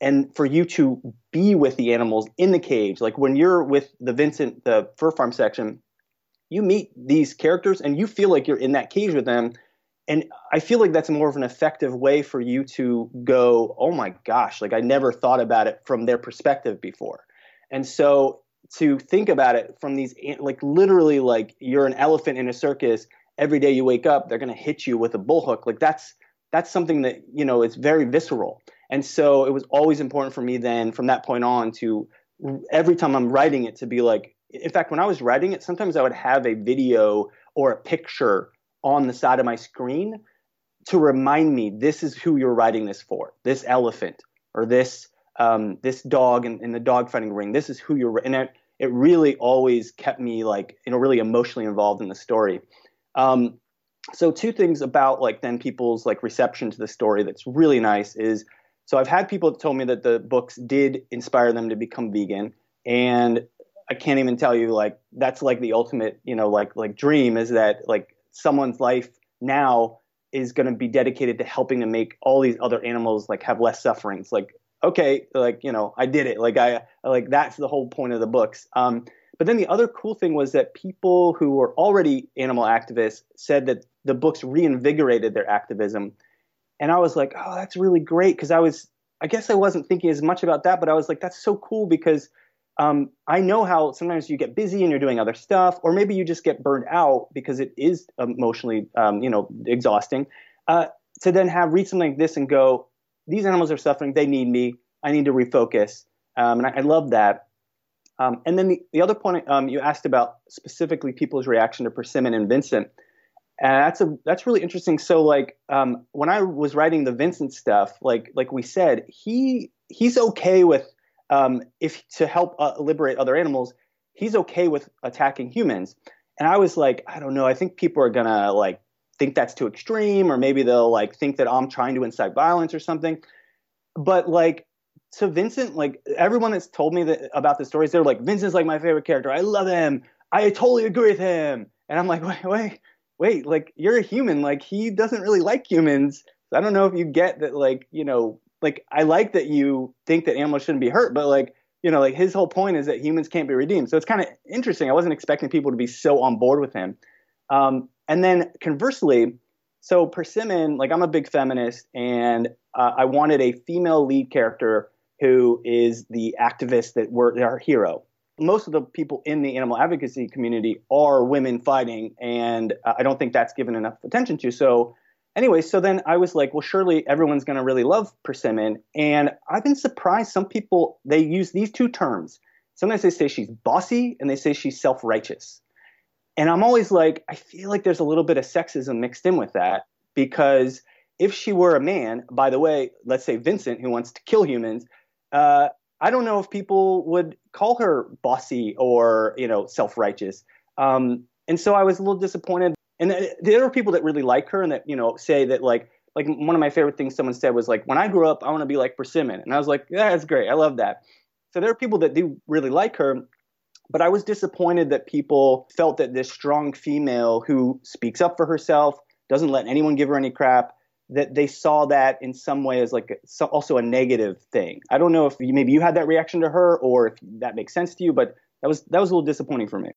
and for you to be with the animals in the cage like when you're with the vincent the fur farm section you meet these characters and you feel like you're in that cage with them and i feel like that's more of an effective way for you to go oh my gosh like i never thought about it from their perspective before and so to think about it from these like literally like you're an elephant in a circus. Every day you wake up they're going to hit you with a bullhook. Like that's that's something that you know it's very visceral. And so it was always important for me then from that point on to every time I'm writing it to be like, in fact, when I was writing it, sometimes I would have a video or a picture on the side of my screen to remind me this is who you're writing this for, this elephant or this um, this dog in, in the dog fighting ring. This is who you're, and it, it really always kept me like you know really emotionally involved in the story. Um, so two things about like then people's like reception to the story that's really nice is so I've had people tell me that the books did inspire them to become vegan, and I can't even tell you like that's like the ultimate, you know, like like dream is that like someone's life now is going to be dedicated to helping to make all these other animals like have less sufferings. Like okay, like you know, I did it. Like I like that's the whole point of the books. Um, but then the other cool thing was that people who were already animal activists said that the books reinvigorated their activism and I was like, oh, that's really great because I was, I guess I wasn't thinking as much about that, but I was like, that's so cool because um, I know how sometimes you get busy and you're doing other stuff, or maybe you just get burned out because it is emotionally, um, you know, exhausting. Uh, to then have read something like this and go, these animals are suffering, they need me, I need to refocus, um, and I, I love that. Um, and then the, the other point um, you asked about specifically people's reaction to Persimmon and Vincent. And that's a that's really interesting. So like um, when I was writing the Vincent stuff, like like we said, he he's okay with um, if to help uh, liberate other animals, he's okay with attacking humans. And I was like, I don't know. I think people are gonna like think that's too extreme, or maybe they'll like think that I'm trying to incite violence or something. But like to Vincent, like everyone that's told me that about the stories, they're like, Vincent's like my favorite character. I love him. I totally agree with him. And I'm like, (laughs) wait, wait, wait. Like you're a human. Like he doesn't really like humans. So I don't know if you get that. Like you know, like I like that you think that animals shouldn't be hurt, but like you know, like his whole point is that humans can't be redeemed. So it's kind of interesting. I wasn't expecting people to be so on board with him. Um, and then conversely, so Persimmon, like I'm a big feminist, and uh, I wanted a female lead character who is the activist that were our hero. Most of the people in the animal advocacy community are women fighting, and uh, I don't think that's given enough attention to. So, anyway, so then I was like, well, surely everyone's going to really love Persimmon. And I've been surprised. Some people they use these two terms. Sometimes they say she's bossy, and they say she's self-righteous. And I'm always like, I feel like there's a little bit of sexism mixed in with that because if she were a man, by the way, let's say Vincent, who wants to kill humans, uh, I don't know if people would call her bossy or you know self-righteous. Um, and so I was a little disappointed. And there are people that really like her and that you know say that like like one of my favorite things someone said was like when I grew up I want to be like Persimmon, and I was like yeah that's great I love that. So there are people that do really like her, but I was disappointed that people felt that this strong female who speaks up for herself, doesn't let anyone give her any crap, that they saw that in some way as like a, also a negative thing. I don't know if you, maybe you had that reaction to her or if that makes sense to you, but that was that was a little disappointing for me.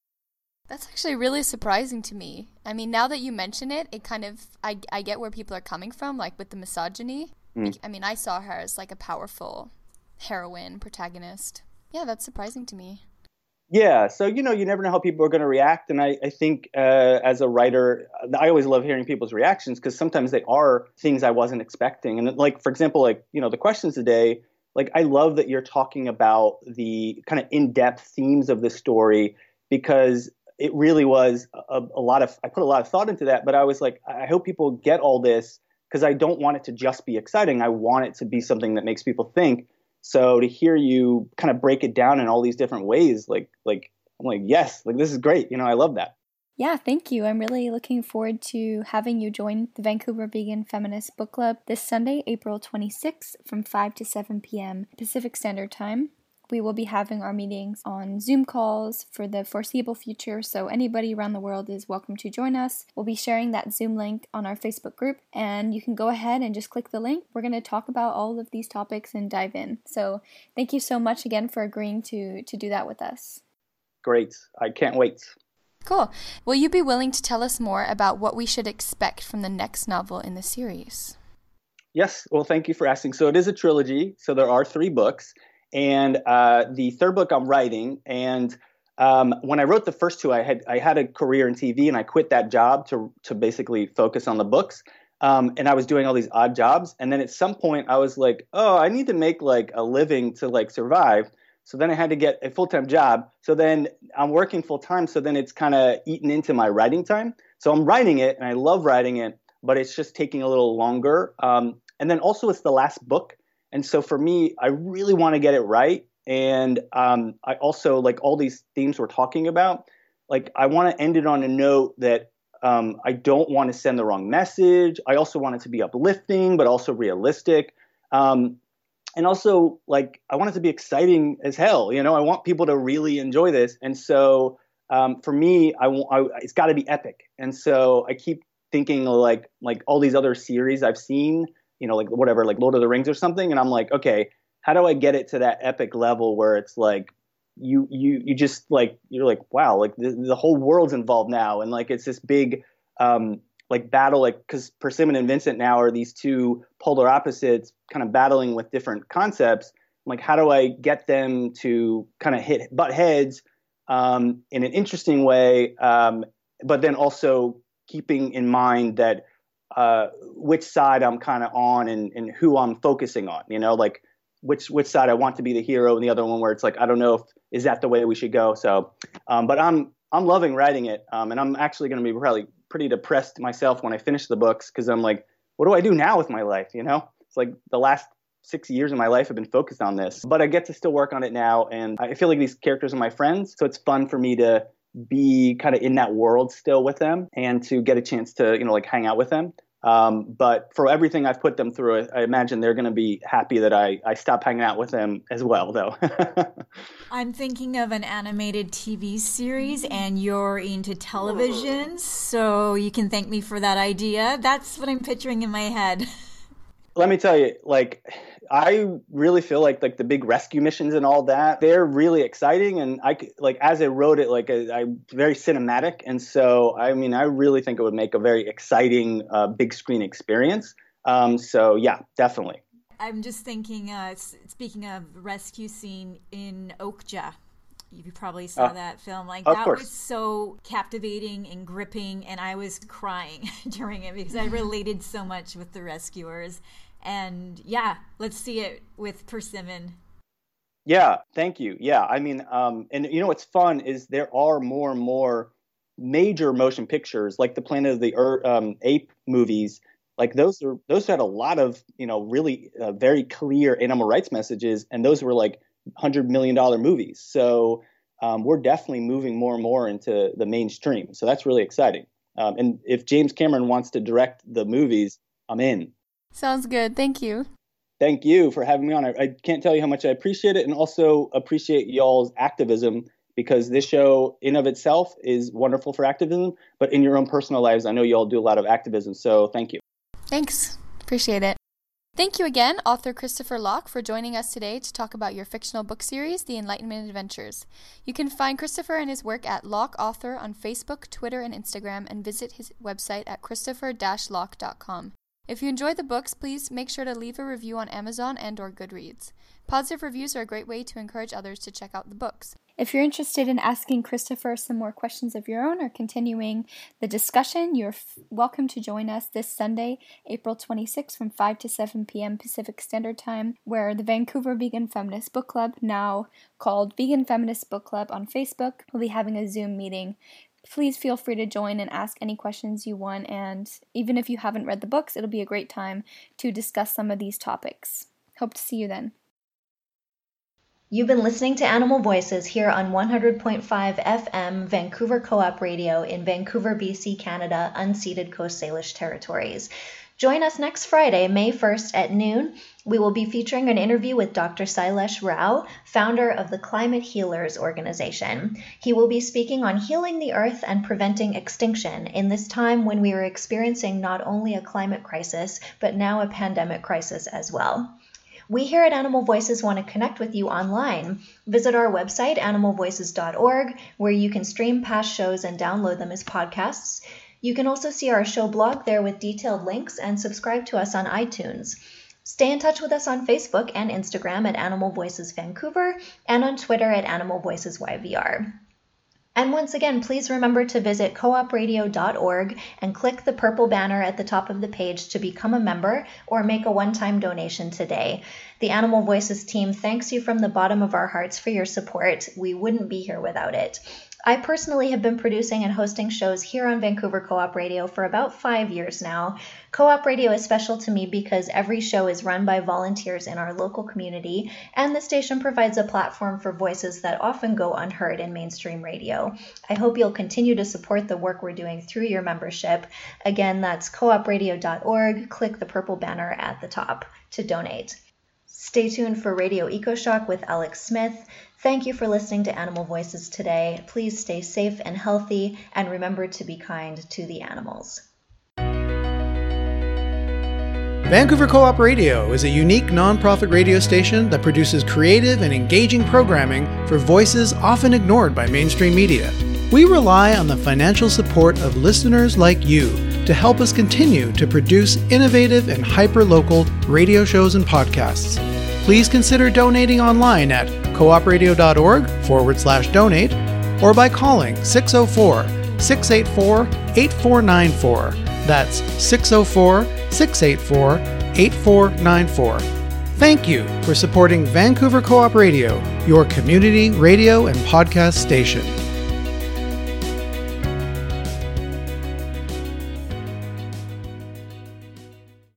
That's actually really surprising to me. I mean, now that you mention it, it kind of I I get where people are coming from, like with the misogyny. Mm. I mean, I saw her as like a powerful heroine protagonist. Yeah, that's surprising to me. Yeah, so you know, you never know how people are going to react, and I, I think uh, as a writer, I always love hearing people's reactions because sometimes they are things I wasn't expecting. And like, for example, like you know, the questions today, like I love that you're talking about the kind of in-depth themes of the story because it really was a, a lot of I put a lot of thought into that. But I was like, I hope people get all this because I don't want it to just be exciting. I want it to be something that makes people think so to hear you kind of break it down in all these different ways, like like I'm like, yes, like this is great. You know, I love that. Yeah, thank you. I'm really looking forward to having you join the Vancouver Vegan Feminist Book Club this Sunday, April 26th from 5 to 7 p.m. Pacific Standard Time. We will be having our meetings on Zoom calls for the foreseeable future, so anybody around the world is welcome to join us. We'll be sharing that Zoom link on our Facebook group, and you can go ahead and just click the link. We're going to talk about all of these topics and dive in. So, thank you so much again for agreeing to to do that with us. Great. I can't wait. Cool. Will you be willing to tell us more about what we should expect from the next novel in the series? Yes. Well, thank you for asking. So, it is a trilogy. So, there are three books and uh, the third book I'm writing. And um, when I wrote the first two, I had I had a career in TV, and I quit that job to to basically focus on the books. Um, and I was doing all these odd jobs. And then at some point, I was like, oh, I need to make like a living to like survive. So then I had to get a full time job. So then I'm working full time. So then it's kind of eaten into my writing time. So I'm writing it, and I love writing it, but it's just taking a little longer. Um, and then also, it's the last book. And so for me, I really want to get it right. And um, I also like all these themes we're talking about. Like I want to end it on a note that um, I don't want to send the wrong message. I also want it to be uplifting, but also realistic. Um, and also, like, I want it to be exciting as hell. You know, I want people to really enjoy this. And so, um, for me, I, I it's got to be epic. And so, I keep thinking like like all these other series I've seen you know, like whatever, like Lord of the Rings or something. And I'm like, okay, how do I get it to that epic level where it's like you you you just like you're like wow, like the, the whole world's involved now, and like it's this big um, like battle, like because Persimmon and Vincent now are these two polar opposites, kind of battling with different concepts. Like, how do I get them to kind of hit butt heads um, in an interesting way, um, but then also keeping in mind that uh, which side I'm kind of on and, and who I'm focusing on. You know, like which which side I want to be the hero, and the other one where it's like I don't know if is that the way we should go. So, um, but I'm I'm loving writing it, um, and I'm actually going to be probably pretty depressed myself when I finish the books because I'm like, what do I do now with my life? You know, it's like the last six years of my life have been focused on this, but I get to still work on it now, and I feel like these characters are my friends, so it's fun for me to be kind of in that world still with them and to get a chance to you know like hang out with them um, but for everything I've put them through, I imagine they're going to be happy that I, I stop hanging out with them as well, though. (laughs) I'm thinking of an animated TV series, and you're into television, so you can thank me for that idea. That's what I'm picturing in my head. (laughs) Let me tell you, like, I really feel like like the big rescue missions and all that they're really exciting and I like as I wrote it like I, am very cinematic and so I mean I really think it would make a very exciting uh, big screen experience. Um, so yeah, definitely. I'm just thinking. Uh, speaking of rescue scene in Okja, you probably saw uh, that film. Like that course. was so captivating and gripping, and I was (laughs) crying (laughs) during it because I (laughs) related so much with the rescuers and yeah, let's see it with Persimmon. Yeah, thank you. Yeah, I mean, um, and you know what's fun is there are more and more major motion pictures like the Planet of the Earth, um, Ape movies. Like those are those had a lot of you know really uh, very clear animal rights messages, and those were like hundred million dollar movies. So um, we're definitely moving more and more into the mainstream. So that's really exciting. Um, and if James Cameron wants to direct the movies, I'm in. Sounds good. Thank you. Thank you for having me on. I, I can't tell you how much I appreciate it and also appreciate y'all's activism because this show in of itself is wonderful for activism, but in your own personal lives, I know you all do a lot of activism. So thank you. Thanks. Appreciate it. Thank you again, author Christopher Locke, for joining us today to talk about your fictional book series, The Enlightenment Adventures. You can find Christopher and his work at Locke Author on Facebook, Twitter, and Instagram, and visit his website at christopher-locke.com. If you enjoy the books, please make sure to leave a review on Amazon and or Goodreads. Positive reviews are a great way to encourage others to check out the books. If you're interested in asking Christopher some more questions of your own or continuing the discussion, you're f- welcome to join us this Sunday, April 26th from 5 to 7 p.m. Pacific Standard Time, where the Vancouver Vegan Feminist Book Club, now called Vegan Feminist Book Club on Facebook, will be having a Zoom meeting please feel free to join and ask any questions you want. And even if you haven't read the books, it'll be a great time to discuss some of these topics. Hope to see you then. You've been listening to Animal Voices here on 100.5 FM Vancouver Co op Radio in Vancouver, BC, Canada, unceded Coast Salish territories. Join us next Friday, May 1st at noon. We will be featuring an interview with Dr. Sailesh Rao, founder of the Climate Healers Organization. He will be speaking on healing the earth and preventing extinction in this time when we are experiencing not only a climate crisis, but now a pandemic crisis as well. We here at Animal Voices want to connect with you online. Visit our website, animalvoices.org, where you can stream past shows and download them as podcasts. You can also see our show blog there with detailed links and subscribe to us on iTunes. Stay in touch with us on Facebook and Instagram at Animal Voices Vancouver and on Twitter at Animal Voices YVR. And once again, please remember to visit coopradio.org and click the purple banner at the top of the page to become a member or make a one time donation today. The Animal Voices team thanks you from the bottom of our hearts for your support. We wouldn't be here without it. I personally have been producing and hosting shows here on Vancouver Co op Radio for about five years now. Co op radio is special to me because every show is run by volunteers in our local community, and the station provides a platform for voices that often go unheard in mainstream radio. I hope you'll continue to support the work we're doing through your membership. Again, that's coopradio.org. Click the purple banner at the top to donate. Stay tuned for Radio EcoShock with Alex Smith. Thank you for listening to Animal Voices today. Please stay safe and healthy, and remember to be kind to the animals. Vancouver Co op Radio is a unique nonprofit radio station that produces creative and engaging programming for voices often ignored by mainstream media. We rely on the financial support of listeners like you to help us continue to produce innovative and hyper local radio shows and podcasts. Please consider donating online at coopradio.org forward slash donate or by calling 604 684 8494. That's 604 684 8494. Thank you for supporting Vancouver Co op Radio, your community radio and podcast station.